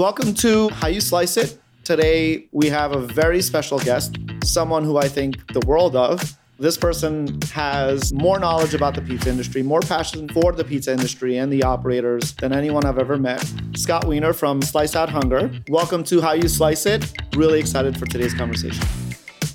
Welcome to How You Slice It. Today we have a very special guest, someone who I think the world of. This person has more knowledge about the pizza industry, more passion for the pizza industry and the operators than anyone I've ever met. Scott Wiener from Slice Out Hunger. Welcome to How You Slice It. Really excited for today's conversation.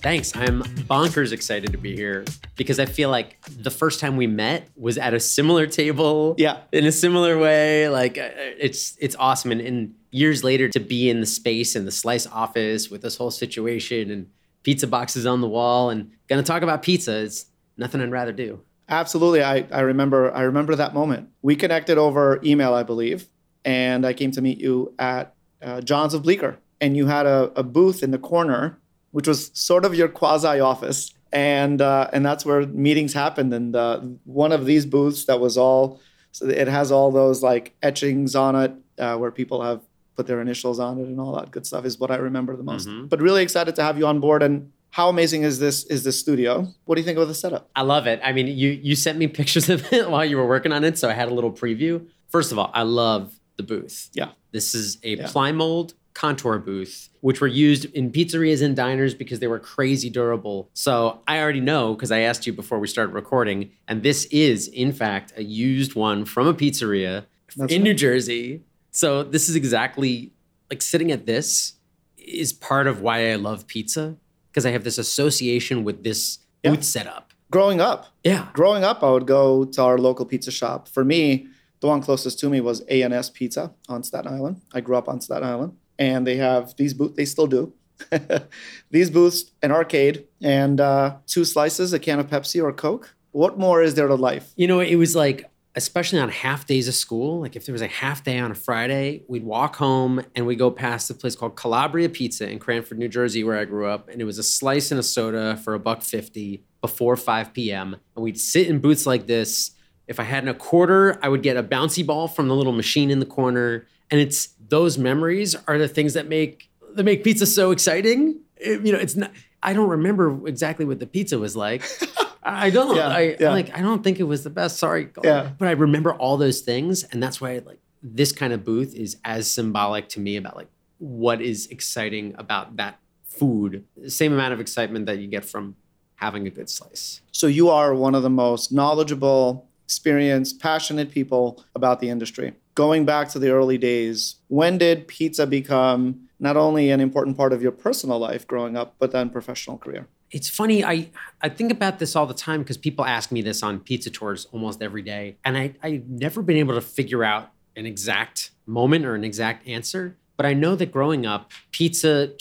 Thanks. I'm bonkers excited to be here because I feel like the first time we met was at a similar table. Yeah. In a similar way. Like uh, it's it's awesome. And, and years later to be in the space in the slice office with this whole situation and pizza boxes on the wall and gonna talk about pizza is nothing I'd rather do. Absolutely. I, I remember I remember that moment. We connected over email, I believe, and I came to meet you at uh, John's of Bleecker. And you had a, a booth in the corner which was sort of your quasi office, and uh, and that's where meetings happened. And uh, one of these booths that was all, so it has all those like etchings on it uh, where people have put their initials on it and all that good stuff is what I remember the most. Mm-hmm. But really excited to have you on board and. How amazing is this is this studio? What do you think of the setup? I love it. I mean, you you sent me pictures of it while you were working on it, so I had a little preview. First of all, I love the booth. Yeah. This is a yeah. Plymold contour booth, which were used in pizzerias and diners because they were crazy durable. So I already know because I asked you before we started recording, and this is, in fact, a used one from a pizzeria That's in right. New Jersey. So this is exactly like sitting at this is part of why I love pizza because I have this association with this yeah. booth setup. Growing up, yeah, growing up, I would go to our local pizza shop. For me, the one closest to me was A&S Pizza on Staten Island. I grew up on Staten Island and they have these booths. They still do these booths, an arcade, and uh, two slices, a can of Pepsi or Coke. What more is there to life? You know, it was like especially on half days of school, like if there was a half day on a Friday, we'd walk home and we'd go past a place called Calabria Pizza in Cranford, New Jersey, where I grew up. And it was a slice and a soda for a buck fifty before 5 p.m. And we'd sit in booths like this. If I hadn't a quarter, I would get a bouncy ball from the little machine in the corner. And it's those memories are the things that make that make pizza so exciting. It, you know, it's not. I don't remember exactly what the pizza was like. I don't. Yeah, I yeah. like. I don't think it was the best. Sorry, yeah. but I remember all those things, and that's why like this kind of booth is as symbolic to me about like what is exciting about that food. The same amount of excitement that you get from having a good slice. So you are one of the most knowledgeable, experienced, passionate people about the industry going back to the early days, when did pizza become not only an important part of your personal life growing up, but then professional career? It's funny. I, I think about this all the time because people ask me this on pizza tours almost every day. And I, I've never been able to figure out an exact moment or an exact answer. But I know that growing up, pizza,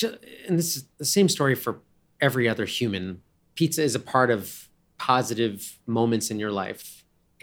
and this is the same story for every other human, pizza is a part of positive moments in your life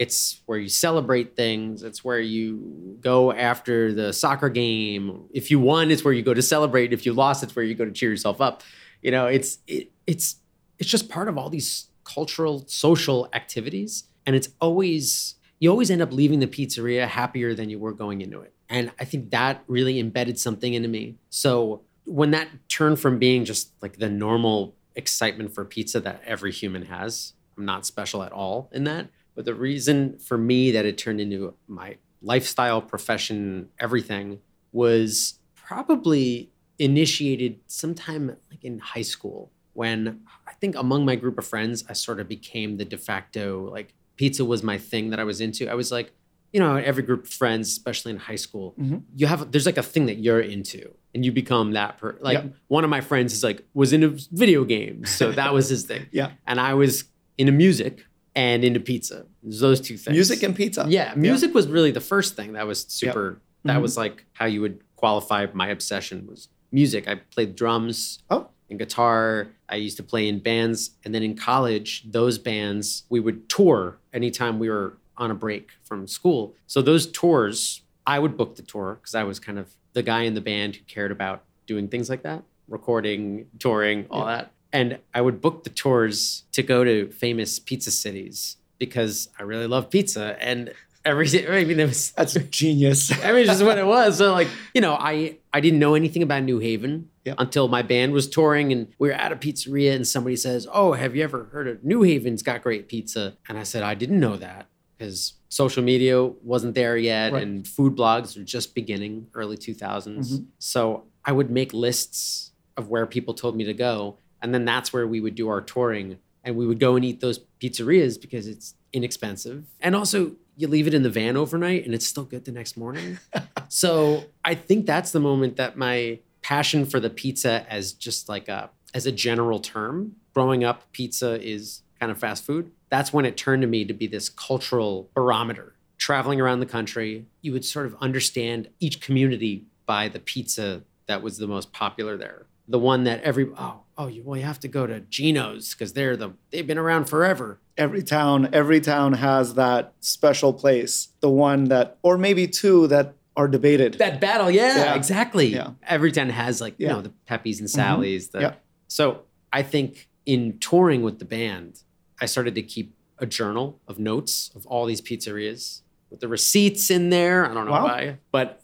it's where you celebrate things. It's where you go after the soccer game. If you won, it's where you go to celebrate. If you lost, it's where you go to cheer yourself up. You know, it's it, it's it's just part of all these cultural social activities, and it's always you always end up leaving the pizzeria happier than you were going into it. And I think that really embedded something into me. So when that turned from being just like the normal excitement for pizza that every human has, I'm not special at all in that but the reason for me that it turned into my lifestyle, profession, everything was probably initiated sometime like in high school when I think among my group of friends, I sort of became the de facto, like pizza was my thing that I was into. I was like, you know, every group of friends, especially in high school, mm-hmm. you have there's like a thing that you're into, and you become that per. Like yep. one of my friends is like was into video games, so that was his thing. yeah, and I was into music, and into pizza. Those two things. Music and pizza. Yeah, music yeah. was really the first thing that was super. Yep. That mm-hmm. was like how you would qualify my obsession was music. I played drums. Oh. And guitar. I used to play in bands, and then in college, those bands we would tour anytime we were on a break from school. So those tours, I would book the tour because I was kind of the guy in the band who cared about doing things like that, recording, touring, all yeah. that. And I would book the tours to go to famous pizza cities because I really love pizza. And every I mean it was that's genius. I mean, it's just what it was. So like, you know, I I didn't know anything about New Haven yep. until my band was touring and we were at a pizzeria and somebody says, "Oh, have you ever heard of New Haven's got great pizza?" And I said, "I didn't know that." because social media wasn't there yet Right. and food blogs were just beginning early 2000s. Mhm. So I would make lists of where people told me to go. And then that's where we would do our touring and we would go and eat those pizzerias because it's inexpensive. And also, you leave it in the van overnight and it's still good the next morning. so I think that's the moment that my passion for the pizza as just like a as a general term, growing up, pizza is kind of fast food. That's when it turned to me to be this cultural barometer. Traveling around the country, you would sort of understand each community by the pizza that was the most popular there. The one that every oh oh you well you have to go to Gino's because they're the they've been around forever. Every town, every town has that special place, the one that, or maybe two that are debated. That battle, yeah, Yeah. exactly. Yeah. Every town has like you know the Pepe's and mm-hmm. Sally's. The, Yeah. So I think in touring with the band, I started to keep a journal of notes of all these pizzerias with the receipts in there. I don't know Wow. why, but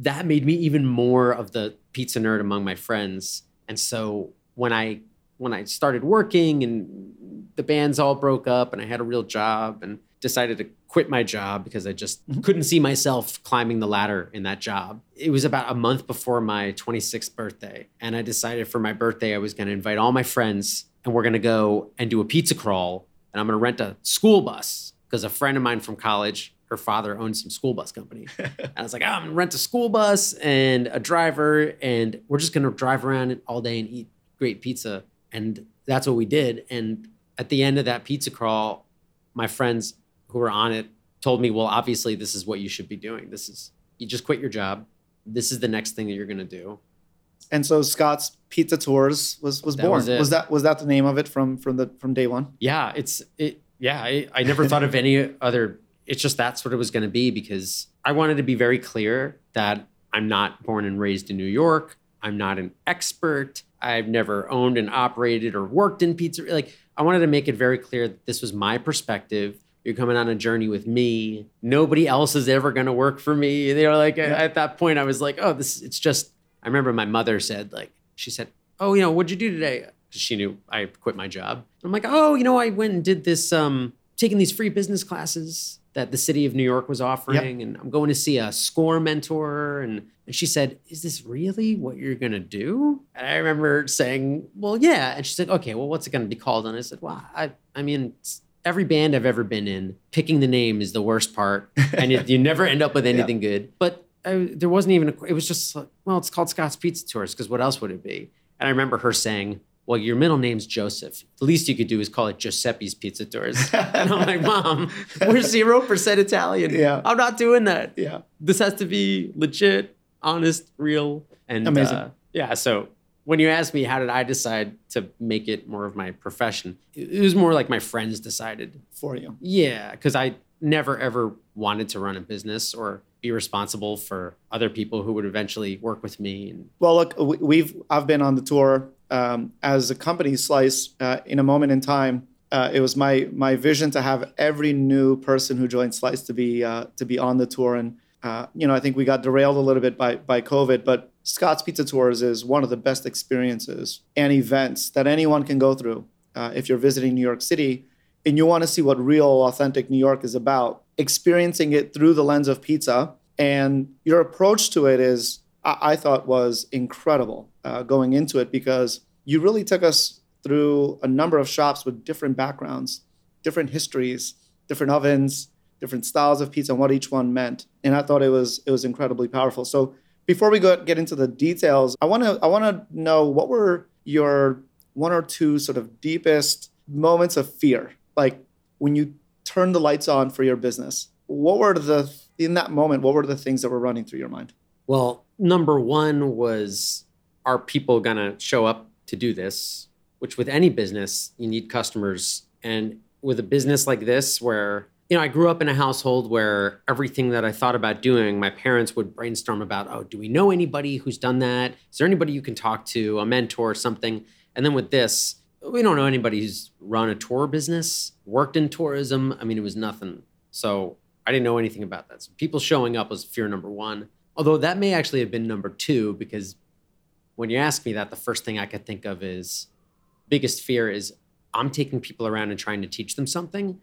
that made me even more of the pizza nerd among my friends. And so when I when I started working and the bands all broke up and I had a real job and decided to quit my job because I just Mhm. couldn't see myself climbing the ladder in that job. It was about a month before my 26th birthday. And I decided for my birthday, I was going to invite all my friends and we're going to go and do a pizza crawl. And I'm going to rent a school bus because a friend of mine from college, her father owned some school bus company. and I was like, oh, I'm going to rent a school bus and a driver. And we're just going to drive around all day and eat great pizza. And that's what we did. And at the end of that pizza crawl, my friends who were on it told me, well, obviously, this is what you should be doing. This is, you just quit your job. This is the next thing that you're going to do. and so Scott's Pizza Tours was was That born. was was that was that the name of it from from the from day one? Yeah, it's, it, yeah, I, I never thought of any other, it's just that's what it was going to be because I wanted to be very clear that I'm not born and raised in New York. I'm not an expert. I've never owned and operated or worked in pizza. Like, I wanted to make it very clear that this was my perspective. You're coming on a journey with me. Nobody else is ever going to work for me. They were like, Yeah. at that point, I was like, oh, this, it's just, I remember my mother said, like, she said, oh, you know, what'd you do today? she knew I quit my job. I'm like, oh, you know, I went and did this, um, taking these free business classes that the city of New York was offering, and I'm going to see a score mentor. And, and she said, is this really what you're going to do? And I remember saying, well, yeah. And she said, okay, well, what's it going to be called? And I said, well, I, I mean, every band I've ever been in, picking the name is the worst part. And it, you never end up with anything good. But I, there wasn't even, a, it was just, like, well, it's called Scott's Pizza Tours because what else would it be? And I remember her saying, well, your middle name's Joseph. The least you could do is call it Giuseppe's Pizza Tours. and I'm like, Mom, we're zero percent Italian. Yeah. I'm not doing that. Yeah. This has to be legit, honest, real. And Amazing. uh, yeah, so when you ask me how did I decide to make it more of my profession, it was more like my friends decided. For you. Yeah, because I never ever wanted to run a business or be responsible for other people who would eventually work with me. And Well, look, we've I've been on the tour um, as a company. Slice uh, in a moment in time. Uh, it was my my vision to have every new person who joined Slice to be uh, to be on the tour, and uh, you know I think we got derailed a little bit by by COVID, but Scott's Pizza Tours is one of the best experiences and events that anyone can go through uh, if you're visiting New York City and you want to see what real, authentic New York is about. Experiencing it through the lens of pizza, and your approach to it is I, I thought was incredible uh, going into it because you really took us through a number of shops with different backgrounds, different histories, different ovens, different styles of pizza, and what each one meant. And I thought it was it was incredibly powerful. So before we go get into the details, I want to I want to know what were your one or two sort of deepest moments of fear, like when you turned the lights on for your business. What were the in that moment? What were the things that were running through your mind? Well, number one was are people going to show up to do this? Which, with any business, you need customers. And with a business like this, where, you know, I grew up in a household where everything that I thought about doing, my parents would brainstorm about, oh, do we know anybody who's done that? Is there anybody you can talk to, a mentor, or something? And then with this, we don't know anybody who's run a tour business, worked in tourism. I mean, it was nothing. So I didn't know anything about that. So people showing up was fear number one. Although that may actually have been number two, because when you ask me that, the first thing I could think of is biggest fear is I'm taking people around and trying to teach them something.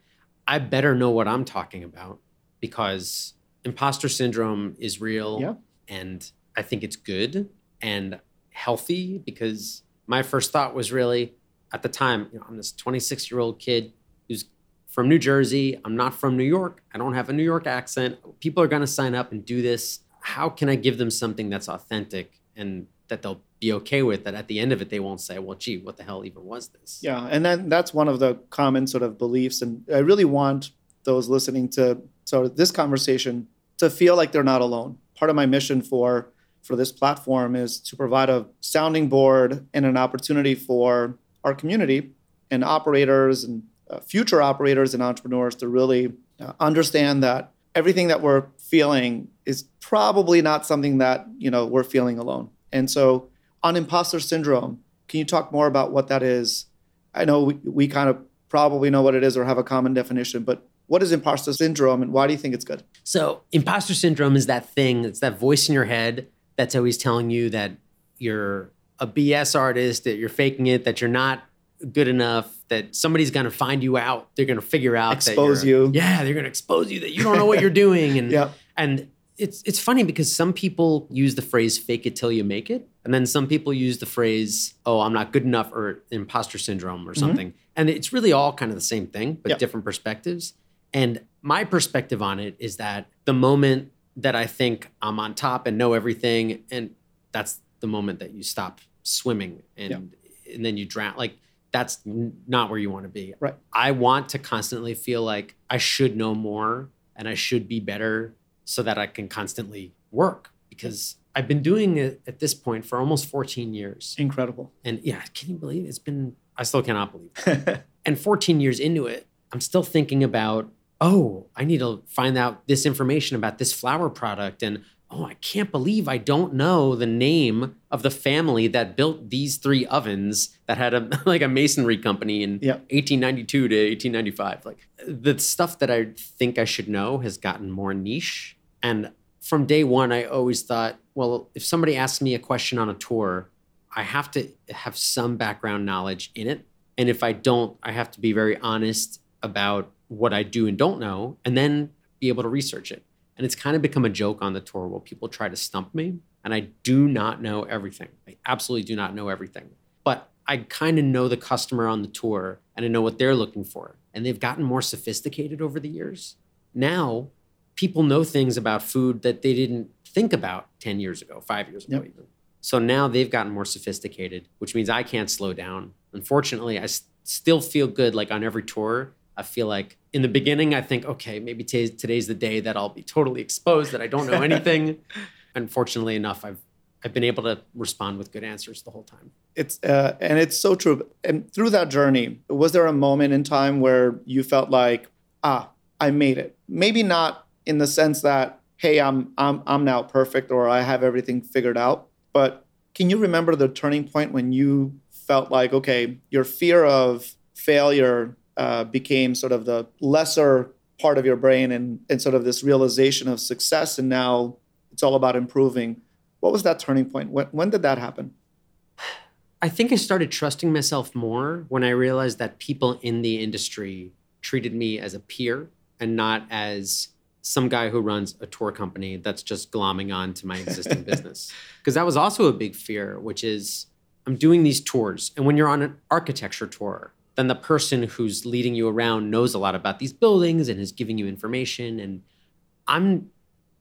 I better know what I'm talking about because imposter syndrome is real Yeah. and I think it's good and healthy because my first thought was really at the time, you know, I'm this 26 year old kid who's from New Jersey. I'm not from New York. I don't have a New York accent. People are going to sign up and do this. How can I give them something that's authentic and that they'll be okay with? That at the end of it, they won't say, well, gee, what the hell even was this? Yeah, and then that's one of the common sort of beliefs, and I really want those listening to sort of this conversation to feel like they're not alone. Part of my mission for for this platform is to provide a sounding board and an opportunity for our community and operators and uh, future operators and entrepreneurs to really uh, understand that everything that we're feeling is probably not something that you know we're feeling alone. And so on imposter syndrome, can you talk more about what that is? I know we, we kind of probably know what it is or have a common definition, but what is imposter syndrome and why do you think it's good? So, imposter syndrome is that thing, it's that voice in your head that's always telling you that you're a BS artist, that you're faking it, that you're not good enough, that somebody's going to find you out. They're going to figure out Expose that you're- Yeah, they're going to expose you that you don't know what you're doing. And. and it's it's funny because some people use the phrase "fake it till you make it," and then some people use the phrase "oh, I'm not good enough" or imposter syndrome or mm-hmm. something. And it's really all kind of the same thing, but Yep. different perspectives. And my perspective on it is that the moment that I think I'm on top and know everything, and that's the moment that you stop swimming and and then you drown. Like that's not where you want to be. Right. I want to constantly feel like I should know more and I should be better so that I can constantly work because I've been doing it at this point for almost 14 years. Incredible. And yeah, can you believe it? it's been I still cannot believe it. and 14 years into it, I'm still thinking about, oh, I need to find out this information about this flour product and oh, I can't believe I don't know the name of the family that built these three ovens that had a like a masonry company in Yeah. 1892 to 1895. Like the stuff that I think I should know has gotten more niche. And from day one, I always thought, well, if somebody asks me a question on a tour, I have to have some background knowledge in it. And if I don't, I have to be very honest about what I do and don't know, and then be able to research it. And it's kind of become a joke on the tour where people try to stump me. And I do not know everything. I absolutely do not know everything. But I kind of know the customer on the tour and I know what they're looking for. And they've gotten more sophisticated over the years. Now, people know things about food that they didn't think about 10 years ago, five years ago, Yep. even. So now they've gotten more sophisticated, which means I can't slow down. Unfortunately, I s- still feel good like on every tour. I feel like in the beginning, I think, okay, maybe today's, today's the day that I'll be totally exposed, that I don't know anything. Unfortunately enough, I've, I've been able to respond with good answers the whole time. It's uh, and it's so true. And through that journey, was there a moment in time where you felt like, ah, I made it? Maybe not in the sense that, hey, I'm I'm I'm now perfect or I have everything figured out. But can you remember the turning point when you felt like, okay, your fear of failure uh, became sort of the lesser part of your brain and, and sort of this realization of success, and now it's all about improving. What was that turning point? When, when did that happen? I think I started trusting myself more when I realized that people in the industry treated me as a peer and not as some guy who runs a tour company that's just glomming on to my existing business. Because that was also a big fear, which is I'm doing these tours. And when you're on an architecture tour, then the person who's leading you around knows a lot about these buildings and is giving you information. And I'm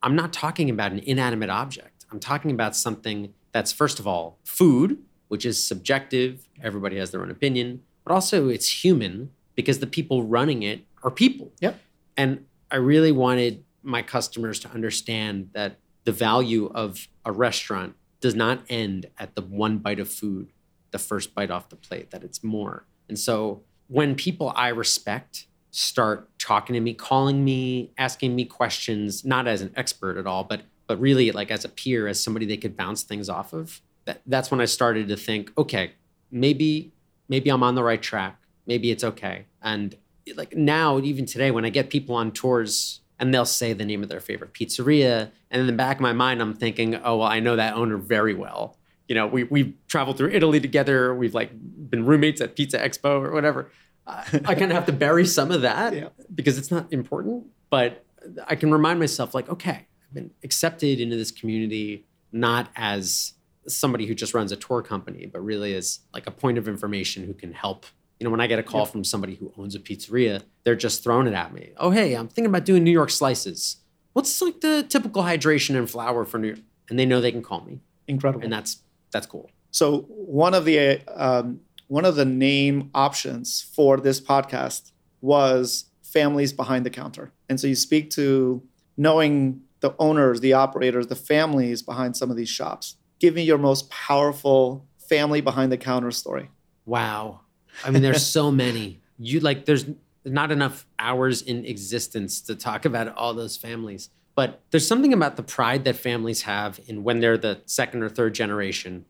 I'm not talking about an inanimate object. I'm talking about something that's first of all food, which is subjective. Everybody has their own opinion, but also it's human because the people running it are people. Yep. And I really wanted my customers to understand that the value of a restaurant does not end at the one bite of food, the first bite off the plate, that it's more. And so when people I respect start talking to me, calling me, asking me questions, not as an expert at all, but but really like as a peer, as somebody they could bounce things off of, that, that's when I started to think, okay, maybe maybe I'm on the right track. Maybe it's okay. And like now, even today, when I get people on tours and they'll say the name of their favorite pizzeria, and in the back of my mind, I'm thinking, oh well, I know that owner very well. You know, we we've traveled through Italy together. We've like been roommates at Pizza Expo or whatever. I, I kind of have to bury some of that Yeah. because it's not important. But I can remind myself, like, okay, I've been accepted into this community not as somebody who just runs a tour company, but really as like a point of information who can help. You know, when I get a call Yeah. from somebody who owns a pizzeria, they're just throwing it at me. Oh, hey, I'm thinking about doing New York slices. What's like the typical hydration and flour for New York? And they know they can call me, Incredible. and that's that's cool. So one of the um, one of the name options for this podcast was families behind the counter, and so you speak to knowing the owners, the operators, the families behind some of these shops. Give me your most powerful family behind the counter story. Wow. I mean, there's so many. You like, there's not enough hours in existence to talk about all those families. But there's something about the pride that families have in when they're the second or third generation.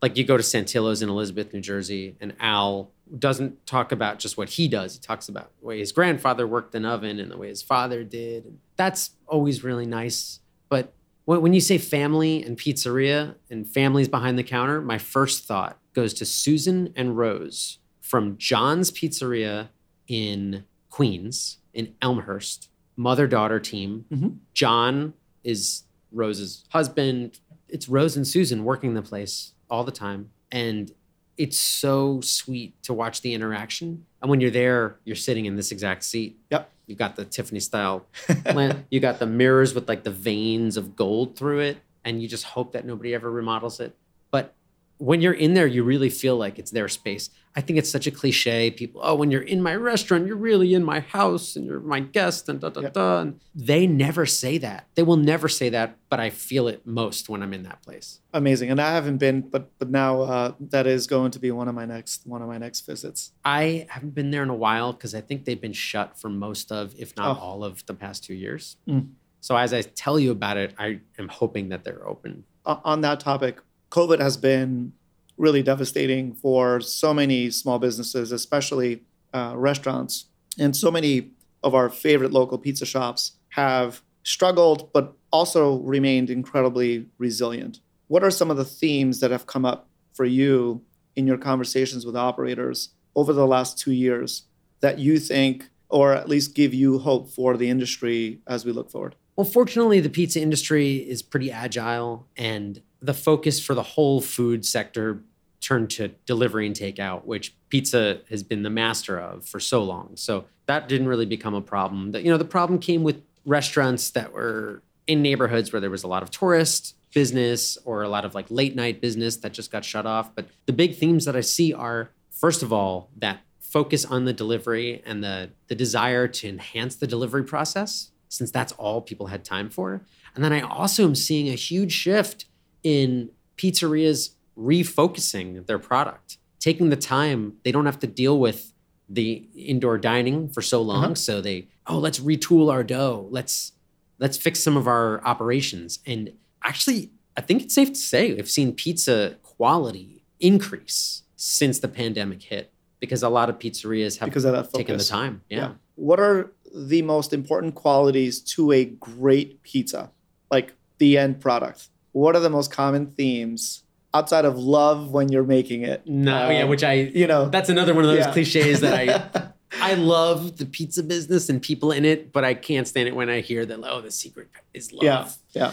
Like you go to Santillo's in Elizabeth, New Jersey, and Al doesn't talk about just what he does. He talks about the way his grandfather worked an oven and the way his father did. That's always really nice. But when you say family and pizzeria and families behind the counter, my first thought goes to Susan and Rose from John's Pizzeria in Queens, in Elmhurst, mother daughter team. Mhm. John is Rose's husband. It's Rose and Susan working the place all the time. And it's so sweet to watch the interaction. And when you're there, you're sitting in this exact seat. Yep. You've got the Tiffany style lamp. You got the mirrors with like the veins of gold through it. And you just hope that nobody ever remodels it. But when you're in there, you really feel like it's their space. I think it's such a cliche. People, oh, when you're in my restaurant, you're really in my house and you're my guest and da da Yep. da. And they never say that. They will never say that, but I feel it most when I'm in that place. Amazing, and I haven't been, but but now uh, that is going to be one of my next one of my next visits. I haven't been there in a while because I think they've been shut for most of, if not Oh. all of the past two years. Mm. So as I tell you about it, I am hoping that they're open. On that topic, COVID has been really devastating for so many small businesses, especially uh, restaurants. And so many of our favorite local pizza shops have struggled, but also remained incredibly resilient. What are some of the themes that have come up for you in your conversations with operators over the last two years that you think, or at least give you hope for the industry as we look forward? Well, fortunately, the pizza industry is pretty agile, and the focus for the whole food sector turned to delivery and takeout, which pizza has been the master of for so long. So that didn't really become a problem. The- You know, the problem came with restaurants that were in neighborhoods where there was a lot of tourist business or a lot of like late night business that just got shut off. But the big themes that I see are first of all, that focus on the delivery and the the desire to enhance the delivery process since that's all people had time for. And then I also am seeing a huge shift in pizzerias refocusing their product, taking the time. They don't have to deal with the indoor dining for so long. Uh-huh. So they, oh, let's retool our dough. Let's let's fix some of our operations. And actually, I think it's safe to say we've seen pizza quality increase since the pandemic hit because a lot of pizzerias have Because of that taken the time. Yeah. What are the most important qualities to a great pizza? Like the end product. What are the most common themes outside of love when you're making it? No, Uh, yeah, which I you know, that's another one of those yeah. cliches that I I love the pizza business and people in it, but I can't stand it when I hear that oh the secret is love yeah, yeah,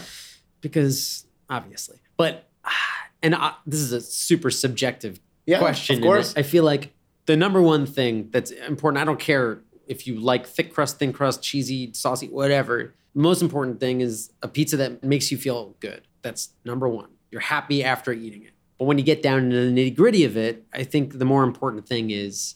because obviously. But ah, and uh, this is a super subjective yeah. question. Of course. I feel like the number one thing that's important, I don't care if you like thick crust, thin crust, cheesy, saucy, whatever. The most important thing is a pizza that makes you feel good. That's number one. You're happy after eating it. But when you get down into the nitty gritty of it, I think the more important thing is,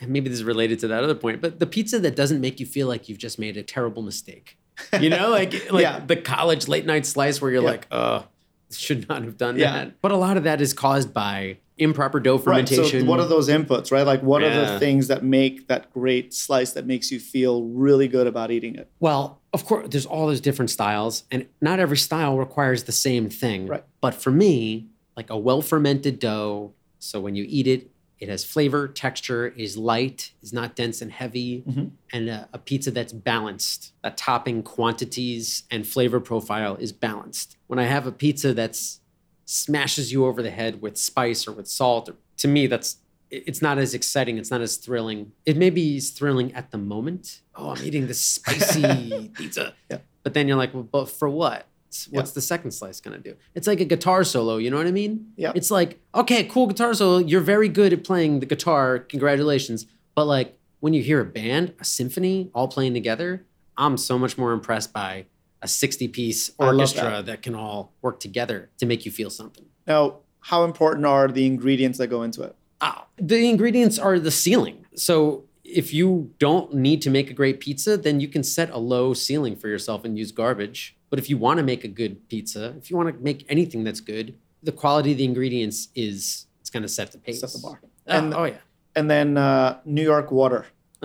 and maybe this is related to that other point, but the pizza that doesn't make you feel like you've just made a terrible mistake. You know, like like Yeah. the college late night slice where you're Yeah. like, oh, should not have done Yeah. that. But a lot of that is caused by improper dough fermentation. Right. So what are those inputs, right? Like what are the things that make that great slice that makes you feel really good about eating it? Well, of course, there's all those different styles, and not every style requires the same thing. Right. But for me, like a well fermented dough, so when you eat it, it has flavor, texture, is light, is not dense and heavy, Mhm. and a, a pizza that's balanced. That topping quantities and flavor profile is balanced. When I have a pizza that's smashes you over the head with spice or with salt, to me, that's it's not as exciting. It's not as thrilling. It maybe is thrilling at the moment. Oh, I'm eating this spicy pizza. Yeah. But then you're like, well, but for what? What's the second slice gonna do? It's like a guitar solo. You know what I mean? Yeah. It's like, okay, cool guitar solo. You're very good at playing the guitar. Congratulations. But like when you hear a band, a symphony, all playing together, I'm so much more impressed by a 60 piece orchestra that. that. can all work together to make you feel something. Now, how important are the ingredients that go into it? Ah, the ingredients are the ceiling. So if you don't need to make a great pizza, then you can set a low ceiling for yourself and use garbage. But if you want to make a good pizza, if you want to make anything that's good, the quality of the ingredients is it's going to set the pace. Set the bar. Oh, And- oh yeah. And then uh, New York water.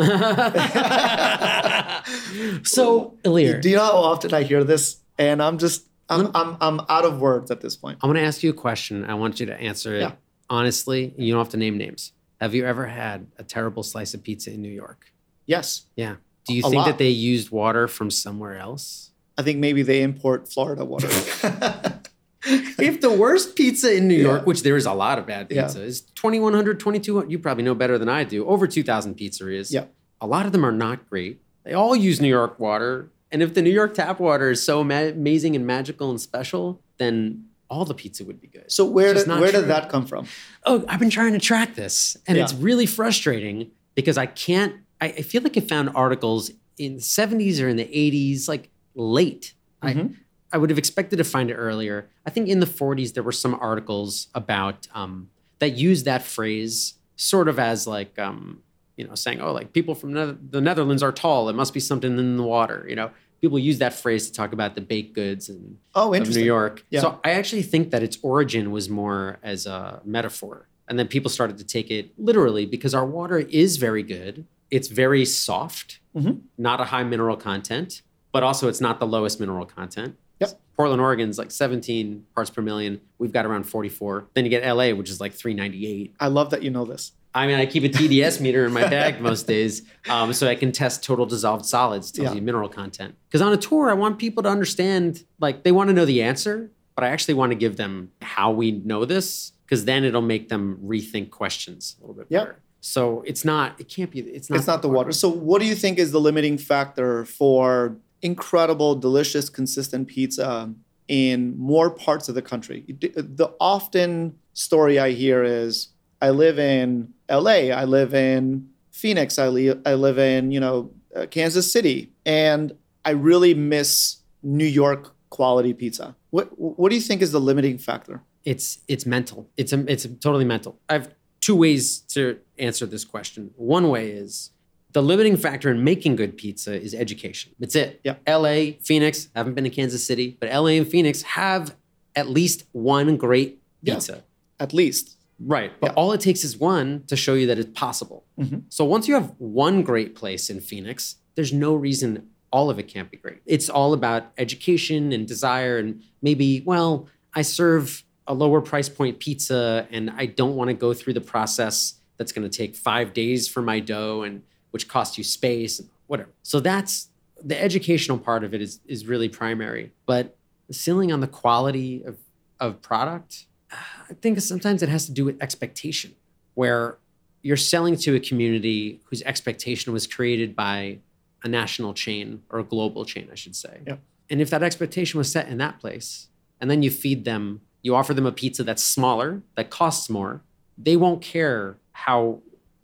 so, Ilir, Do you know how often I hear this? And I'm just, I'm, I'm, I'm out of words at this point. I'm going to ask you a question. I want you to answer it Yeah. honestly. You don't have to name names. Have you ever had a terrible slice of pizza in New York? Yes. Yeah. Do you A think lot. that they used water from somewhere else? I think maybe they import Florida water. if the worst pizza in New Yeah. York, which there is a lot of bad Yeah. pizza, is 2100, 2200, you probably know better than I do, over 2000 pizzerias. Yeah. A lot of them are not great. They all use New York water. And if the New York tap water is so ma- amazing and magical and special, then all the pizza would be good. so where did, where true. did that come from? oh, I've been trying to track this, and Yeah. it's really frustrating because I can't. I, I feel like I found articles in the 70s or in the 80s, like late. Mhm. I I would have expected to find it earlier. I think in the 40s there were some articles about um, that used that phrase sort of as like um, you know saying oh like people from Neth- the Netherlands are tall. It must be something in the water. You know, people use that phrase to talk about the baked goods and Oh, of interesting. New York. Yeah. So I actually think that its origin was more as a metaphor. And then people started to take it literally because our water is very good. It's very soft, Mhm. not a high mineral content, but also it's not the lowest mineral content. Yep. Portland, Oregon's like 17 parts per million. We've got around 44. Then you get LA, which is like 398. I love that you know this. I mean, I keep a TDS meter in my bag most days, um, so I can test total dissolved solids, tells Yeah. you mineral content. Because on a tour, I want people to understand, like, they want to know the answer, but I actually want to give them how we know this, because then it'll make them rethink questions a little bit Yep. better. So it's not, it can't be, it's not, it's not the water. So, what do you think is the limiting factor for incredible, delicious, consistent pizza in more parts of the country? The often story I hear is I live in LA, I live in Phoenix, I, li- I live in, you know, uh, Kansas City, and I really miss New York quality pizza. What, what do you think is the limiting factor? it's it's mental. It's a, it's totally mental. I have two ways to answer this question. One way is the limiting factor in making good pizza is education. That's it. Yeah. LA, Phoenix, haven't been to Kansas City, but LA and Phoenix have at least one great pizza. Yeah. pizza. At least. Right. But Yeah. all it takes is one to show you that it's possible. Mhm. So once you have one great place in Phoenix, there's no reason all of it can't be great. It's all about education and desire and maybe, well, I serve a lower price point pizza and I don't want to go through the process that's going to take 5 days for my dough and which costs you space and whatever. So that's the educational part of it is is really primary. But the ceiling on the quality of of product I think sometimes it has to do with expectation, where you're selling to a community whose expectation was created by a national chain or a global chain, I should say. Yeah. And if that expectation was set in that place, and then you feed them, you offer them a pizza that's smaller, that costs more, they won't care how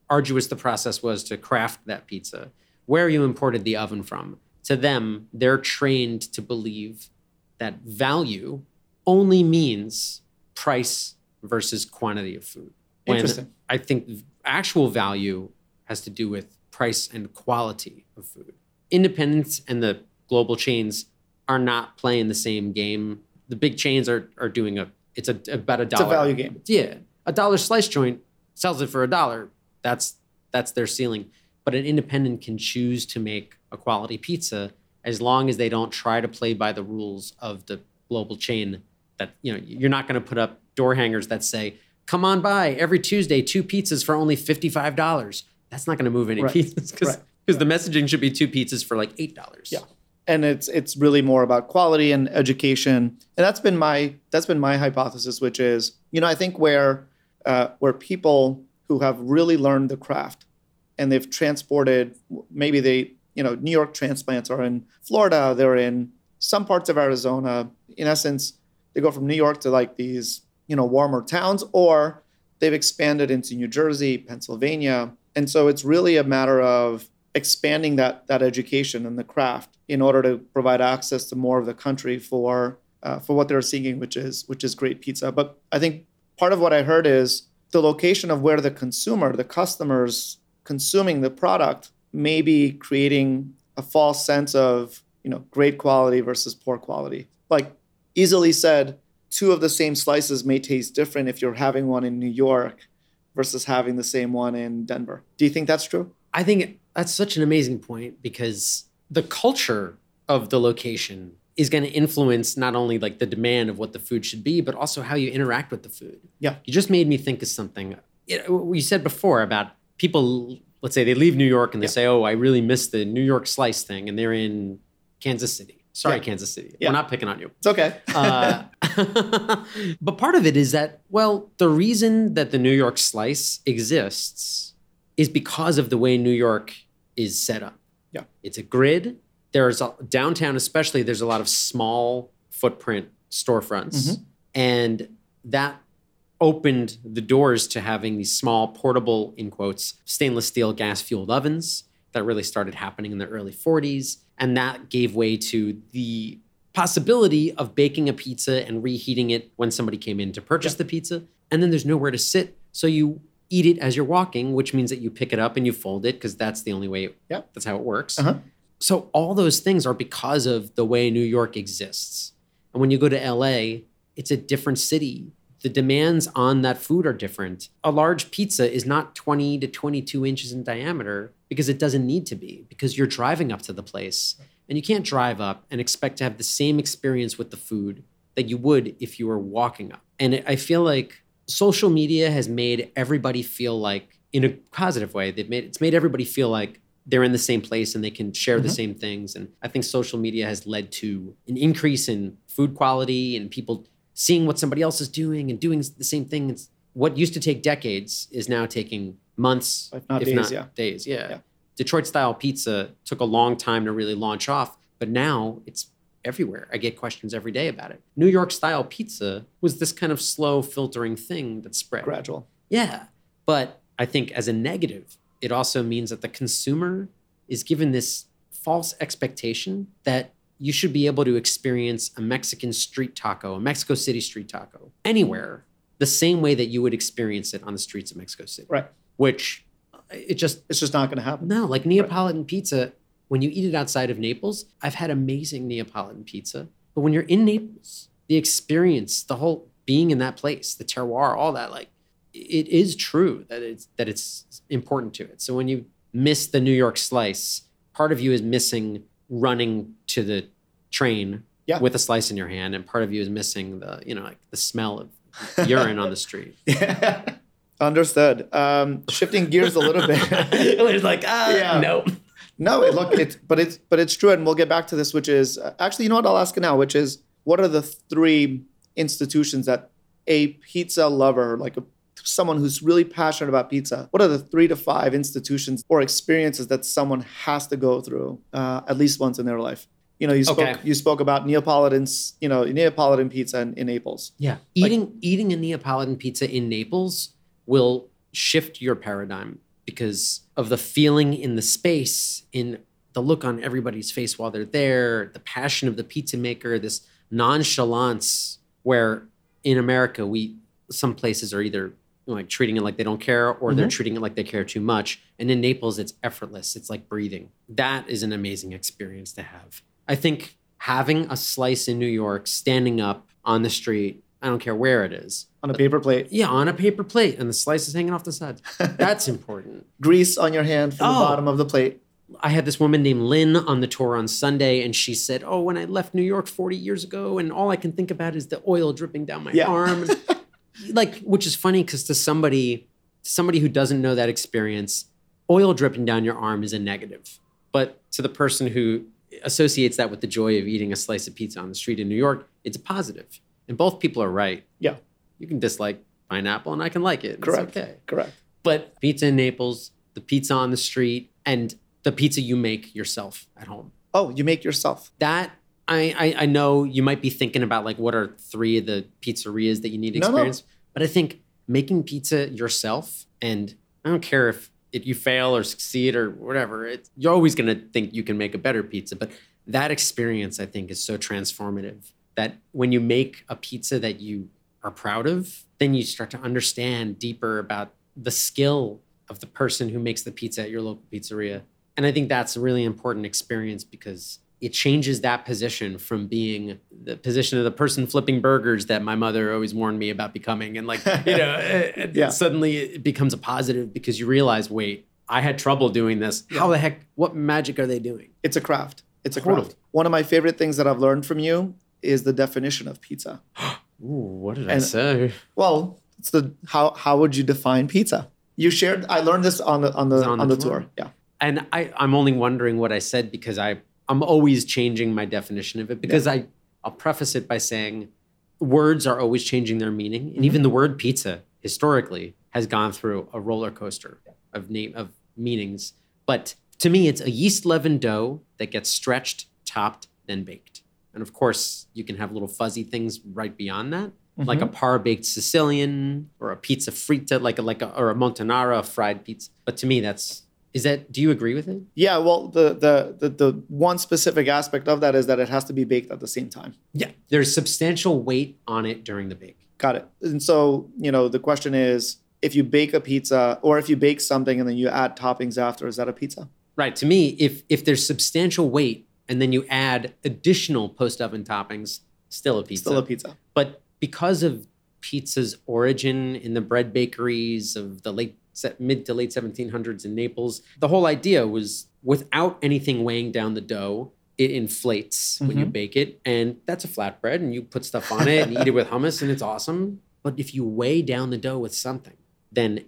arduous the process was to craft that pizza, where you imported the oven from. To them, they're trained to believe that value only means price versus quantity of food. When Interesting. I think actual value has to do with price and quality of food. Independents and the global chains are not playing the same game. The big chains are are doing a it's a about a dollar. It's a value game. Yeah, a dollar slice joint sells it for a dollar. That's that's their ceiling. But an independent can choose to make a quality pizza as long as they don't try to play by the rules of the global chain. That you know, you're not going to put up door hangers that say, "Come on by every Tuesday, two pizzas for only fifty five dollars." That's not going to move any Right. pizzas because Right. the messaging should be two pizzas for like eight dollars. Yeah. and it's it's really more about quality and education and that's been my that's been my hypothesis which is you know i think where uh, where people who have really learned the craft and they've transported maybe they you know new york transplants are in florida they're in some parts of arizona in essence they go from new york to like these you know warmer towns or they've expanded into new jersey pennsylvania. And so it's really a matter of expanding that that education and the craft in order to provide access to more of the country for uh, for what they're seeking which is which is great pizza. But i think part of what i heard is the location of where the consumer the customers consuming the product may be creating a false sense of you know great quality versus poor quality. Like easily said two of the same slices may taste different if you're having one in new york versus having the same one in denver. Do you think that's true? I think that's such an amazing point because the culture of the location is going to influence not only like the demand of what the food should be but also how you interact with the food. Yeah. You just made me think of something. You said before about people, let's say they leave New York and they yeah. say, "Oh, I really miss the New York slice thing," and they're in Kansas City. Sorry, yeah. Kansas City. Yeah. We're not picking on you. It's okay. uh, but part of it is that, well, the reason that the New York slice exists is because of the way New York is set up. Yeah. It's a grid. There's a, downtown, especially, there's a lot of small footprint storefronts. Mm-hmm. And that opened the doors to having these small portable in quotes stainless steel gas fueled ovens that really started happening in the early 40s and that gave way to the possibility of baking a pizza and reheating it when somebody came in to purchase yeah. the pizza. And then there's nowhere to sit. So you eat it as you're walking which means that you pick it up and you fold it because that's the only way yeah. that's how it works. Uh-huh. so all those things are because of the way new york exists. And when you go to la it's a different city the demands on that food are different. A large pizza is not 20 to 22 inches in diameter because it doesn't need to be, because you're driving up to the place. And you can't drive up and expect to have the same experience with the food that you would if you were walking up. And I feel like social media has made everybody feel like, in a positive way, they've made it's made everybody feel like they're in the same place and they can share mm-hmm. the same things. And I think social media has led to an increase in food quality and people seeing what somebody else is doing and doing the same thing. It's, what used to take decades is now taking months, if not, if days, not yeah. days. Yeah. yeah. Detroit style pizza took a long time to really launch off, but now it's everywhere. I get questions every day about it. New York style pizza was this kind of slow filtering thing that spread. Gradual. Yeah. But I think as a negative, it also means that the consumer is given this false expectation that you should be able to experience a Mexican street taco, a Mexico City street taco, anywhere, the same way that you would experience it on the streets of Mexico City. Right. Which uh, it just it's just not going to happen. No, like Neapolitan right. pizza, when you eat it outside of Naples, I've had amazing Neapolitan pizza, but when you're in Naples, the experience, the whole being in that place, the terroir, all that, like it is true that it's that it's important to it. So when you miss the New York slice, part of you is missing running to the train yeah. with a slice in your hand, and part of you is missing the you know like the smell of urine on the street. Yeah. Understood. Um, shifting gears a little bit. it's like ah yeah. no. No, it, look, it's but it's but it's true, and we'll get back to this. Which is uh, actually, you know what? I'll ask it now. Which is, what are the three institutions that a pizza lover, like a someone who's really passionate about pizza, what are the three to five institutions or experiences that someone has to go through uh, at least once in their life? You know, you spoke okay. you spoke about Neapolitan's, you know, Neapolitan pizza in, in Naples. Yeah, eating like, eating a Neapolitan pizza in Naples will shift your paradigm because of the feeling in the space, in the look on everybody's face while they're there, the passion of the pizza maker, this nonchalance where in America we some places are either like treating it like they don't care or mm-hmm. they're treating it like they care too much. And in Naples, it's effortless. It's like breathing. That is an amazing experience to have. I think having a slice in New York, standing up on the street, I don't care where it is. On a paper plate. Yeah, on a paper plate, and the slice is hanging off the side. That's important. Grease on your hand from oh, the bottom of the plate. I had this woman named Lynn on the tour on Sunday, and she said, Oh, when I left New York 40 years ago, and all I can think about is the oil dripping down my yeah. arm. like which is funny because to somebody somebody who doesn't know that experience oil dripping down your arm is a negative. But to the person who associates that with the joy of eating a slice of pizza on the street in new york it's a positive. And both people are right. Yeah. You can dislike pineapple and i can like it. Correct. it's okay. Correct. But pizza in Naples, the pizza on the street, and the pizza you make yourself at home. Oh, you make yourself. That I, I I know you might be thinking about like what are three of the pizzerias that you need to No, no. experience, but I think making pizza yourself, and I don't care if if you fail or succeed or whatever, it, you're always gonna think you can make a better pizza. But that experience, I think, is so transformative that when you make a pizza that you are proud of, then you start to understand deeper about the skill of the person who makes the pizza at your local pizzeria. And I think that's a really important experience because it changes that position from being the position of the person flipping burgers that my mother always warned me about becoming. And like, you know, it- Yeah. suddenly it becomes a positive because you realize, wait, I had trouble doing this. How the heck, what magic are they doing? It's a craft. It's a Totally. craft. One of my favorite things that I've learned from you is the definition of pizza. Ooh, what did I say? Well, it's the how how would you define pizza? You shared. I learned this on the on the on, on the, the tour. tour? Yeah. and I, I'm only wondering what I said because I I'm always changing my definition of it because I I'll preface it by saying words are always changing their meaning. And mm-hmm. even the word pizza historically has gone through a roller coaster of name of meanings. But to me it's a yeast leavened dough that gets stretched topped then baked. And of course you can have little fuzzy things right beyond that mm-hmm. like a par baked Sicilian or a pizza fritta like a like a or a montanara fried pizza. But to me that's is that do you agree with it Yeah. Well, the, the the the one specific aspect of that is that it has to be baked at the same time. Yeah. There's substantial weight on it during the bake. Got it. And so, you know, the question is if you bake a pizza or if you bake something and then you add toppings after, is that a pizza? Right. To me, if if there's substantial weight and then you add additional post oven toppings, still a pizza. Still a pizza. But because of pizza's origin in the bread bakeries of the late mid to late 1700s in Naples, the whole idea was without anything weighing down the dough, it inflates when you Mhm. bake it, and that's a flatbread, and you put stuff on it and eat it with hummus, and it's awesome. But if you weigh down the dough with something, then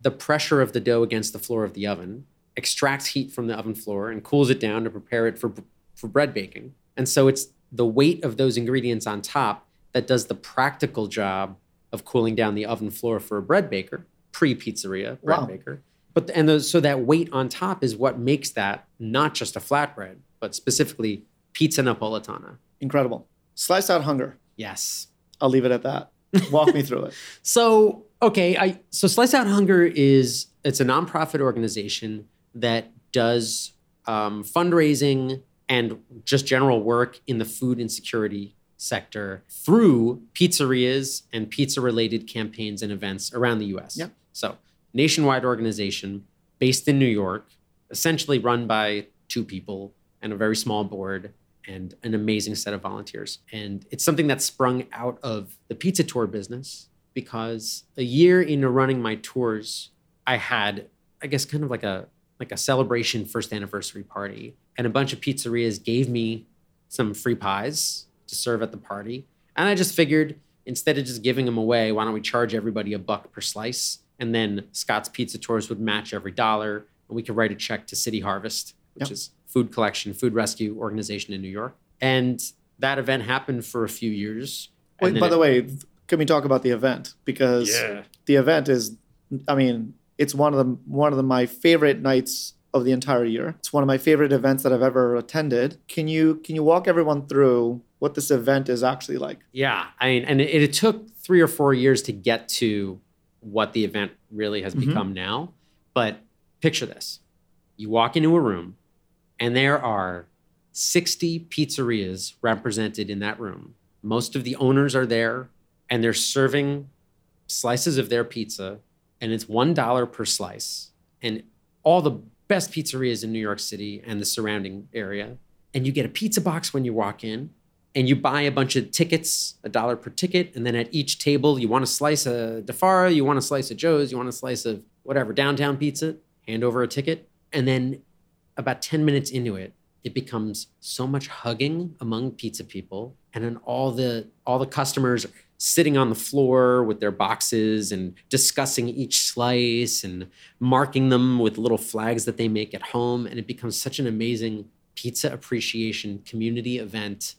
the pressure of the dough against the floor of the oven extracts heat from the oven floor and cools it down to prepare it for for bread baking. And so it's the weight of those ingredients on top that does the practical job of cooling down the oven floor for a bread baker, pre pizzeria bread Wow. baker. But and those, so that weight on top is what makes that not just a flatbread, but specifically pizza napolitana. Incredible. Slice out hunger. Yes. I'll leave it at that. Walk me through it. So okay, I so Slice Out Hunger is it's a nonprofit organization that does um, fundraising and just general work in the food insecurity sector through pizzerias and pizza related campaigns and events around the U.S. Yeah. So nationwide organization based in New York, essentially run by two people and a very small board and an amazing set of volunteers. And it's something that sprung out of the pizza tour business because a year into running my tours, I had, I guess, kind of like a like a celebration first anniversary party, and a bunch of pizzerias gave me some free pies to serve at the party. And I just figured instead of just giving them away, why don't we charge everybody a buck per slice? And then Scott's Pizza Tours would match every dollar, and we could write a check to City Harvest, which Yep. is food collection, food rescue organization in New York. And that event happened for a few years. Wait, by it- the way, can we talk about the event? Because yeah. the event is, I mean, it's one of the one of the, my favorite nights of the entire year. It's one of my favorite events that I've ever attended. Can you can you walk everyone through what this event is actually like? Yeah, I mean, and it, it took three or four years to get to what the event really has Mhm. become now. But picture this: you walk into a room, and there are sixty pizzerias represented in that room. Most of the owners are there, and they're serving slices of their pizza, and it's one dollar per slice. And all the best pizzerias in New York City and the surrounding area. And you get a pizza box when you walk in, and you buy a bunch of tickets, a dollar per ticket, and then at each table you want a slice of Di Fara, you want a slice of Joe's, you want a slice of whatever downtown pizza, hand over a ticket, and then about 10 minutes into it, it becomes so much hugging among pizza people, and then all the all the customers sitting on the floor with their boxes and discussing each slice and marking them with little flags that they make at home, and it becomes such an amazing pizza appreciation community event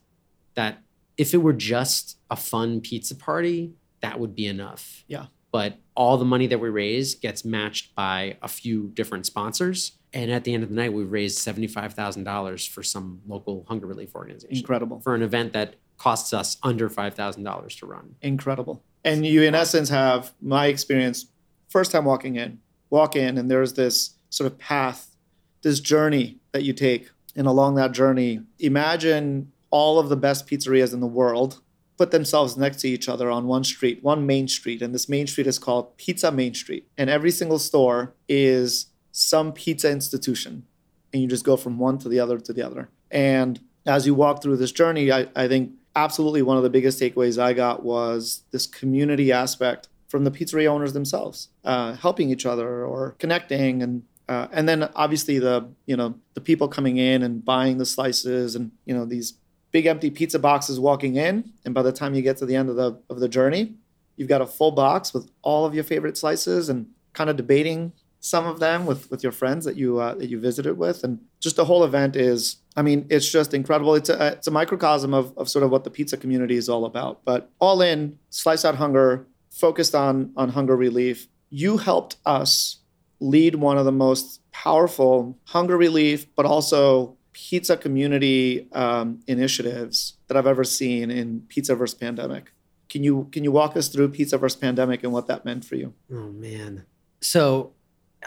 that if it were just a fun pizza party, that would be enough. Yeah. but all the money that we raise gets matched by a few different sponsors. And at the end of the night, we raised $75,000 for some local hunger relief organization Incredible. for an event that costs us under $5,000 to run. Incredible. And you, in essence, have my experience first time walking in, walk in, and there's this sort of path, this journey that you take. And along that journey, imagine all of the best pizzerias in the world put themselves next to each other on one street, one main street. And this main street is called Pizza Main Street. And every single store is some pizza institution. And you just go from one to the other to the other. And as you walk through this journey, I, I think absolutely one of the biggest takeaways I got was this community aspect from the pizzeria owners themselves, uh, helping each other or connecting, and uh, and then obviously the you know the people coming in and buying the slices, and you know these big empty pizza boxes walking in, and by the time you get to the end of the of the journey, you've got a full box with all of your favorite slices, and kind of debating some of them with with your friends that you uh, that you visited with, and just the whole event is I mean, it's just incredible. It's a it's a microcosm of, of sort of what the pizza community is all about. But all in, slice out hunger, focused on on hunger relief. You helped us lead one of the most powerful hunger relief, but also pizza community um, initiatives that I've ever seen in Pizza versus Pandemic. Can you can you walk us through Pizza versus Pandemic and what that meant for you? Oh man. So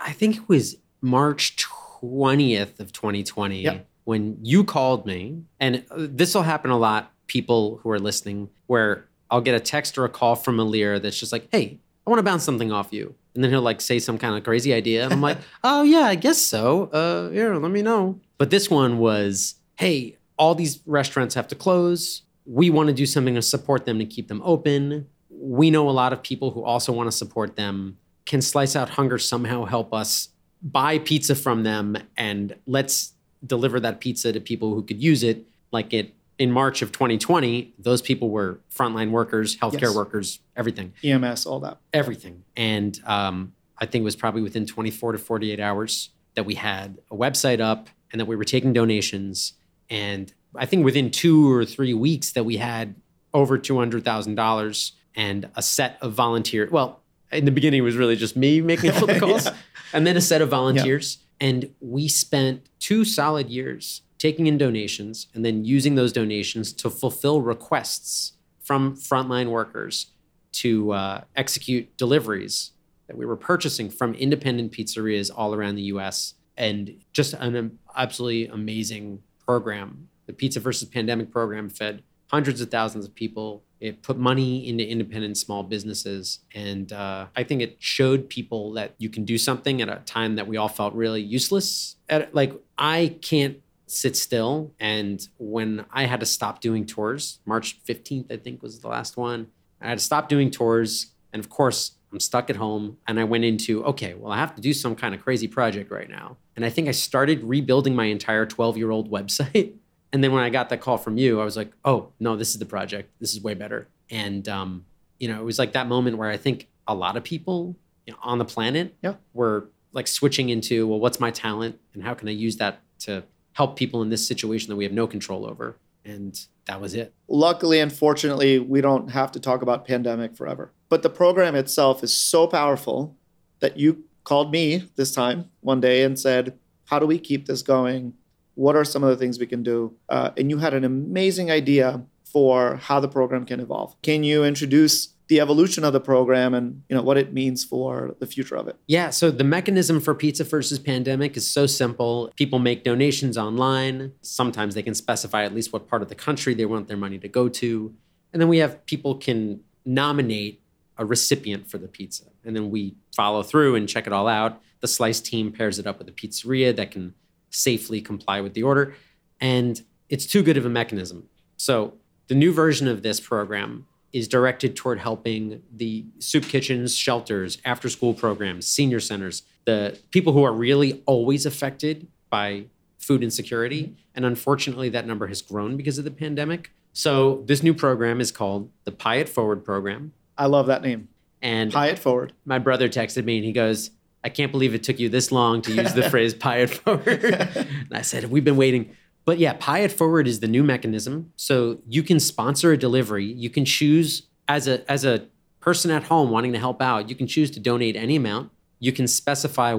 I think it was March 20th of 2020 Yep. when you called me and this will happen a lot people who are listening where I'll get a text or a call from Ilir that's just like, "Hey, I want to bounce something off you." And then he'll like say some kind of crazy idea and I'm like, "Oh yeah, I guess so. Uh here, let me know." But this one was, "Hey, all these restaurants have to close. We want to do something to support them to keep them open. We know a lot of people who also want to support them. Can Slice Out Hunger somehow help us buy pizza from them and let's deliver that pizza to people who could use it like it in March of 2020 those people were frontline workers healthcare Yes. workers everything EMS, all that. everything and um, I think it was probably within 24 to 48 hours that we had a website up and that we were taking donations and I think within two or three weeks that we had over $200,000 and a set of volunteer well in the beginning it was really just me making all the calls Yeah. and then a set of volunteers. And we spent two solid years taking in donations and then using those donations to fulfill requests from frontline workers to uh, execute deliveries that we were purchasing from independent pizzerias all around the US. And just an absolutely amazing program. The Pizza versus Pandemic program fed hundreds of thousands of people. It put money into independent small businesses. And uh, I think it showed people that you can do something at a time that we all felt really useless. At, like, I can't sit still. And when I had to stop doing tours, March 15th, I think was the last one, I had to stop doing tours. And of course, I'm stuck at home. And I went into, okay, well, I have to do some kind of crazy project right now. And I think I started rebuilding my entire 12 year old website. And then when I got that call from you, I was like, oh, no, this is the project. This is way better. And, um, you know, it was like that moment where I think a lot of people you know, on the planet Yeah. were like switching into, well, what's my talent and how can I use that to help people in this situation that we have no control over? And that was it. luckily unfortunately, we don't have to talk about pandemic forever. But the program itself is so powerful that you called me this time one day and said, How do we keep this going? What are some of the things we can do? Uh, and you had an amazing idea for how the program can evolve. Can you introduce the evolution of the program and you know what it means for the future of it? Yeah, so the mechanism for Pizza versus Pandemic is so simple. People make donations online. Sometimes they can specify at least what part of the country they want their money to go to. And then we have people can nominate a recipient for the pizza. And then we follow through and check it all out. The slice team pairs it up with a pizzeria that can safely comply with the order. And it's too good of a mechanism. So the new version of this program is directed toward helping the soup kitchens, shelters, after school programs, senior centers, the people who are really always affected by food insecurity. And unfortunately, that number has grown because of the pandemic. So this new program is called the Pie It Forward program. I love that name. And Pie it forward. my brother texted me and he goes, I can't believe it took you this long to use the phrase pie it forward. and I said, We've been waiting. But yeah, pie it forward is the new mechanism. So you can sponsor a delivery. You can choose as a as a person at home wanting to help out, you can choose to donate any amount. You can specify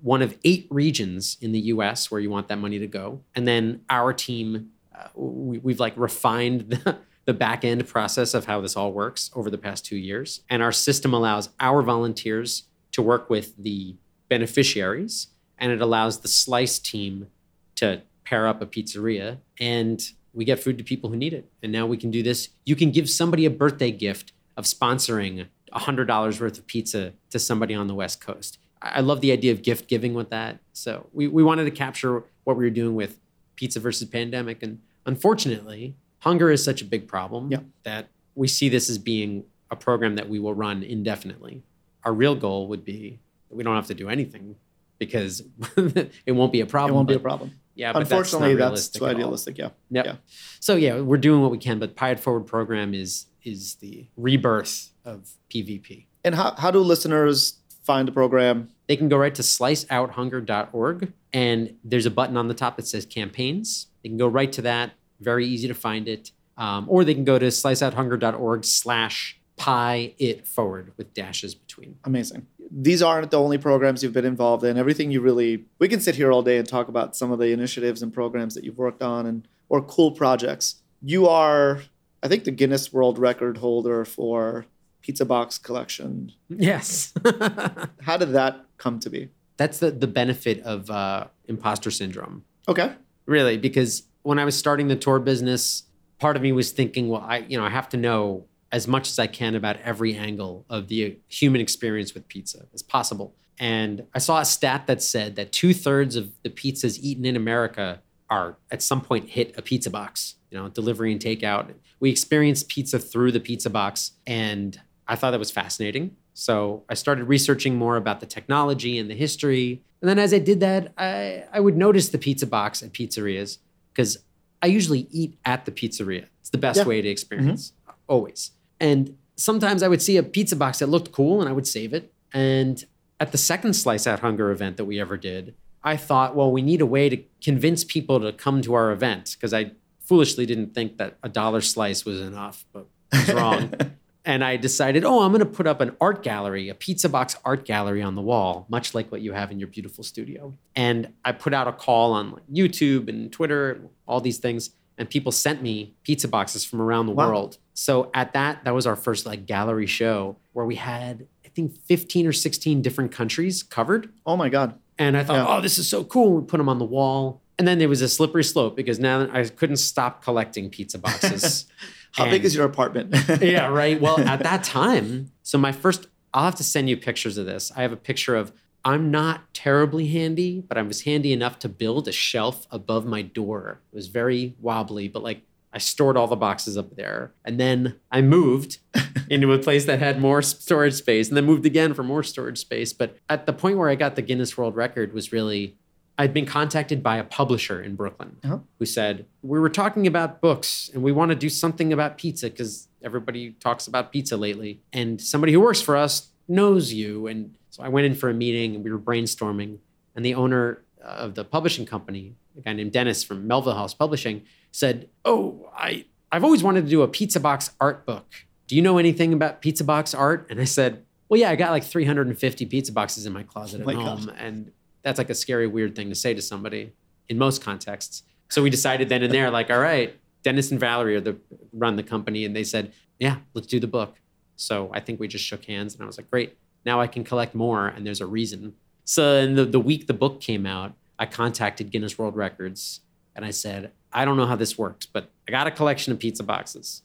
one of eight regions in the US where you want that money to go. And then our team, uh, we, we've like refined the, the back end process of how this all works over the past two years. And our system allows our volunteers to work with the beneficiaries, and it allows the slice team to pair up a pizzeria and we get food to people who need it. And now we can do this. You can give somebody a birthday gift of sponsoring $100 worth of pizza to somebody on the West Coast. I love the idea of gift giving with that. So we, we wanted to capture what we were doing with pizza versus pandemic. And unfortunately, hunger is such a big problem Yeah. that we see this as being a program that we will run indefinitely. Our real goal would be that we don't have to do anything because it won't be a problem. It won't be a problem. Yeah, but Unfortunately, that's, that's, too idealistic. Yeah. Yep. Yeah. So yeah, we're doing what we can, but It Forward program is is the rebirth of PvP. And how, how do listeners find the program? They can go right to sliceouthunger.org and there's a button on the top that says campaigns. They can go right to that. Very easy to find it. Um, or they can go to sliceouthunger.org slash pie it forward with dashes between. Amazing. These aren't the only programs you've been involved in. Everything you really, we can sit here all day and talk about some of the initiatives and programs that you've worked on and or cool projects. You are, I think, the Guinness World Record holder for pizza box collection. Yes. How did that come to be? That's the, the benefit of uh, imposter syndrome. Okay. really because when i was starting the tour business part of me was thinking well i you know i have to know as much as i can about every angle of the human experience with pizza as possible. And i saw a stat that said that two-thirds of the pizzas eaten in america are at some point hit a pizza box you know delivery and takeout. We experience pizza through the pizza box and i thought that was fascinating. So i started researching more about the technology and the history. And then as I did that, I, I would notice the pizza box at pizzerias because I usually eat at the pizzeria. It's the best Yeah. way to experience, mm-hmm. always. And sometimes I would see a pizza box that looked cool and I would save it. And at the second Slice Out Hunger event that we ever did, I thought, well, we need a way to convince people to come to our event because I foolishly didn't think that a dollar slice was enough, but I was wrong and I decided, oh, I'm going to put up an art gallery, a pizza box art gallery on the wall, much like what you have in your beautiful studio. And I put out a call on like, YouTube and Twitter, all these things, and people sent me pizza boxes from around the Wow. world. So at that, that was our first like gallery show where we had, I think, 15 or 16 different countries covered. Oh my God. And I thought, Yeah. oh, this is so cool. We put them on the wall. And then there was a slippery slope because now I couldn't stop collecting pizza boxes. How big is your apartment? yeah, right. Well, at that time, so my first, I'll have to send you pictures of this. I have a picture of, I'm not terribly handy, but I was handy enough to build a shelf above my door. It was very wobbly, but like I stored all the boxes up there. And then I moved into a place that had more storage space and then moved again for more storage space. But at the point where I got the Guinness World Record was really, I'd been contacted by a publisher in Brooklyn Uh-huh. who said, We were talking about books and we want to do something about pizza because everybody talks about pizza lately. And somebody who works for us knows you. And so I went in for a meeting and we were brainstorming. And the owner of the publishing company, a guy named Dennis from Melville House Publishing, said, Oh, I, I've always wanted to do a pizza box art book. Do you know anything about pizza box art? And I said, Well, yeah, I got like 350 pizza boxes in my closet at my home. gosh. And that's like a scary, weird thing to say to somebody in most contexts. So we decided then and there, like, all right, Dennis and Valerie are the run the company, and they said, yeah, let's do the book. So I think we just shook hands, and I was like, great, now I can collect more, and there's a reason. So in the, the week the book came out, I contacted Guinness World Records, and I said, I don't know how this works, but I got a collection of pizza boxes.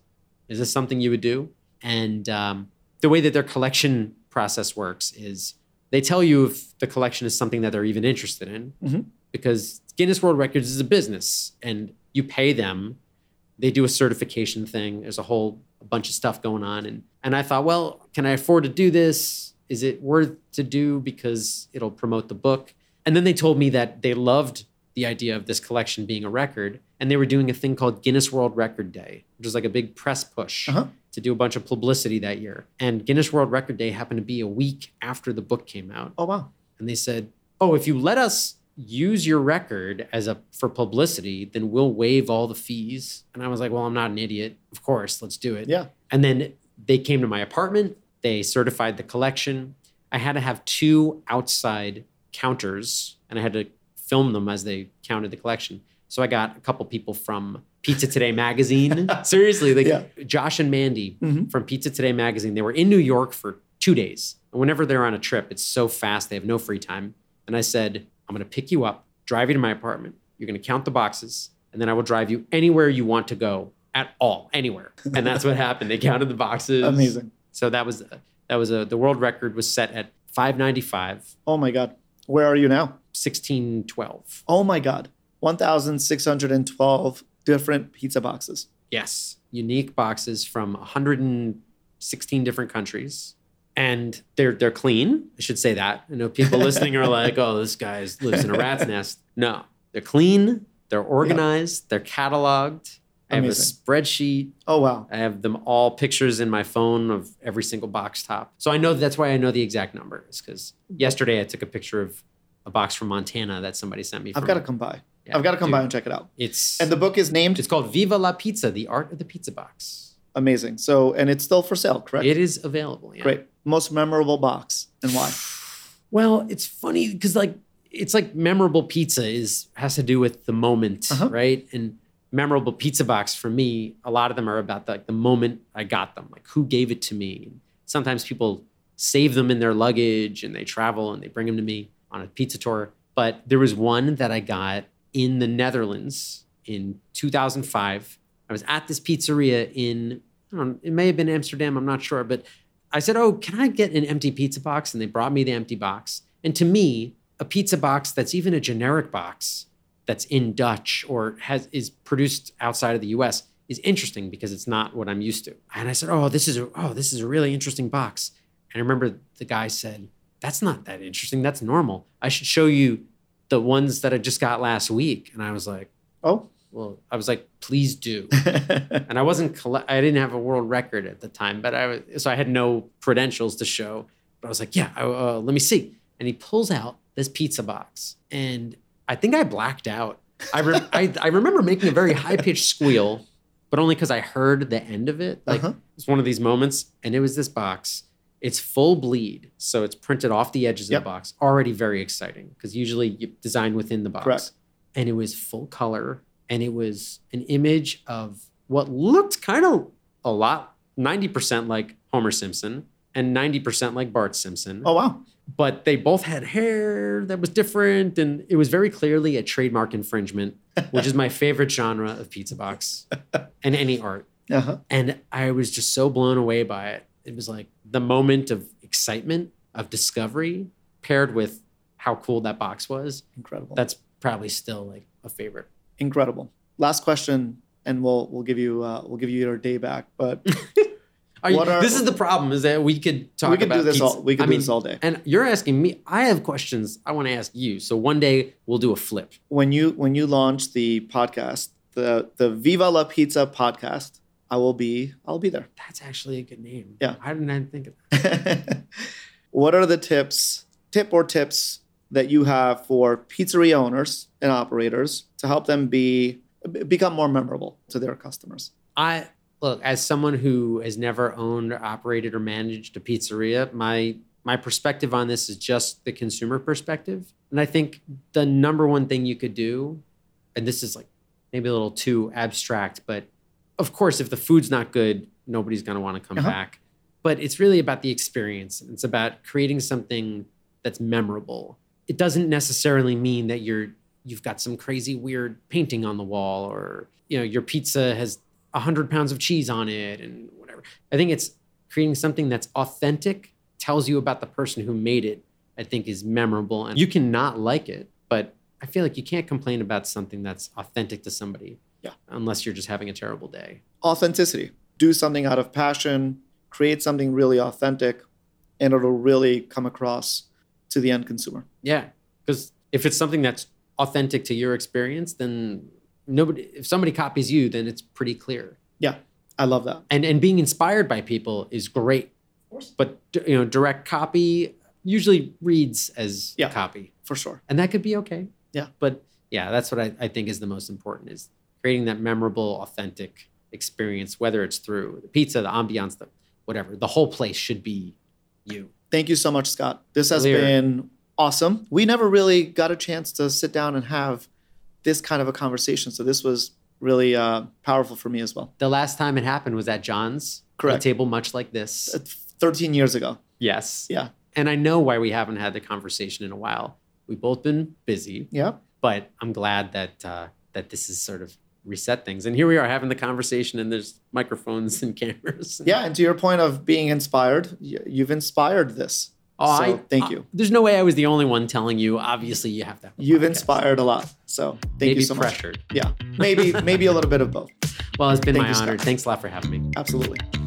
Is this something you would do? And um, the way that their collection process works is they tell you if the collection is something that they're even interested in Mhm. because Guinness World Records is a business and you pay them. They do a certification thing. There's a whole a bunch of stuff going on. And, and I thought, well, can I afford to do this? Is it worth to do because it'll promote the book? And then they told me that they loved the idea of this collection being a record and they were doing a thing called Guinness World Record Day, which was like a big press push Uh-huh. To do a bunch of publicity that year. And Guinness World Record Day happened to be a week after the book came out. Oh wow. And they said, "Oh, if you let us use your record as a for publicity, then we'll waive all the fees." And I was like, "Well, I'm not an idiot. Of course, let's do it." Yeah. And then they came to my apartment. They certified the collection. I had to have two outside counters and I had to film them as they counted the collection. So I got a couple people from Pizza Today magazine. Seriously, like Yeah. Josh and Mandy Mhm. from Pizza Today magazine. They were in New York for two days. And whenever they're on a trip, it's so fast, they have no free time. And I said, I'm going to pick you up, drive you to my apartment. You're going to count the boxes, and then I will drive you anywhere you want to go at all, anywhere. And that's what happened. They counted the boxes. Amazing. So that was that was a the world record was set at 595, Oh my God. Where are you now? 1612. Oh my God. 1,612 different pizza boxes. Yes, unique boxes from 116 different countries. And they're they're clean. I should say that. I know people listening are like, "Oh, this guy lives in a rat's nest." No, they're clean. They're organized. They're cataloged. I have a spreadsheet. Oh wow. I have them all pictures in my phone of every single box top. So I know that's why I know the exact number. Is because yesterday I took a picture of a box from Montana that somebody sent me. I've got to come by. Yeah, I've got to come dude, by and check it out. It's And the book is named it's called Viva la Pizza: The Art of the Pizza Box. amazing. So and it's still for sale, correct? It is available. Yeah. Great. Most memorable box and why? Well, it's funny because like it's like memorable pizza is has to do with the moment, Uh-huh. right? And memorable pizza box for me, a lot of them are about the, like the moment I got them, like who gave it to me. Sometimes people save them in their luggage and they travel and they bring them to me on a pizza tour. But there was one that I got in the Netherlands in 2005. I was at this pizzeria in know, it may have been Amsterdam, I'm not sure, but I said, "Oh, can I get an empty pizza box?" And they brought me the empty box. And to me, a pizza box that's even a generic box that's in Dutch or has is produced outside of the US is interesting because it's not what I'm used to. And I said, "Oh, this is a oh, this is a really interesting box." And I remember the guy said, "That's not that interesting. That's normal. I should show you the ones that I just got last week." And I was like, Oh. "Well, I was like, please do." and I wasn't I didn't have a world record at the time, but I was so I had no credentials to show. But I was like, yeah, uh, let me see. And he pulls out this pizza box, and I think I blacked out. I re- I, I remember making a very high pitched squeal, but only because I heard the end of it. Like Uh-huh. it's one of these moments, and it was this box. It's full bleed, so it's printed off the edges Yep. of the box. Already very exciting because usually you design within the box. Correct. And it was full color, and it was an image of what looked kind of a lot, ninety percent like Homer Simpson and ninety percent like Bart Simpson oh wow. but they both had hair that was different and it was very clearly a trademark infringement which is my favorite genre of pizza box and any art Uh-huh. and i was just so blown away by it it was like the moment of excitement of discovery paired with how cool that box was Incredible. that's probably still like a favorite Incredible. Last question, and we'll we'll give you uh, we'll give you your day back. But Are you- are- this is the problem is that we could talk we could about do this pizza. all we could I do mean, this all day. and you're asking me i have questions i want to ask you so one day we'll do a flip When you when you launch the podcast, the the Viva La Pizza podcast, I will be I'll be there. That's actually a good name. Yeah. Why didn't I think of that? what are the tips, tip or tips that you have for pizzeria owners and operators to help them be become more memorable to their customers? I look as someone who has never owned, or operated, or managed a pizzeria. My my perspective on this is just the consumer perspective, and I think the number one thing you could do, and this is like maybe a little too abstract, but of course, if the food's not good, nobody's going to want to come Uh-huh. back. But it's really about the experience. It's about creating something that's memorable. It doesn't necessarily mean that you're you've got some crazy weird painting on the wall or you know your pizza has 100 pounds of cheese on it and whatever i think it's creating something that's authentic tells you about the person who made it i think is memorable and you can not like it but i feel like you can't complain about something that's authentic to somebody Yeah. unless you're just having a terrible day Authenticity. Do something out of passion, create something really authentic, and it'll really come across to the end consumer. yeah because if it's something that's authentic to your experience then nobody if somebody copies you then it's pretty clear Yeah, I love that. and and being inspired by people is great but you know direct copy usually reads as Yeah. copy For sure. and that could be okay Yeah. but yeah that's what I, I think is the most important is creating that memorable authentic experience whether it's through the pizza the ambiance the whatever. The whole place should be you. Thank you so much, Scott. This has Clear. been awesome. We never really got a chance to sit down and have this kind of a conversation. So this was really uh, powerful for me as well. The last time it happened was at John's, Correct. table much like this. Uh, 13 years ago. Yes. Yeah. And I know why we haven't had the conversation in a while. We've both been busy, Yeah. but I'm glad that uh, that this is sort of reset things. And here we are having the conversation, and there's microphones and cameras. Yeah. And to your point of being inspired, you've inspired this. Oh, so I, thank you. there's no way I was the only one telling you. Obviously, you have to. Have You've podcast. inspired a lot. So thank Maybe you so much. pressured. Yeah. Maybe maybe a little bit of both. Well, it's been Thank my honor. Scott. Thanks a lot for having me. Absolutely.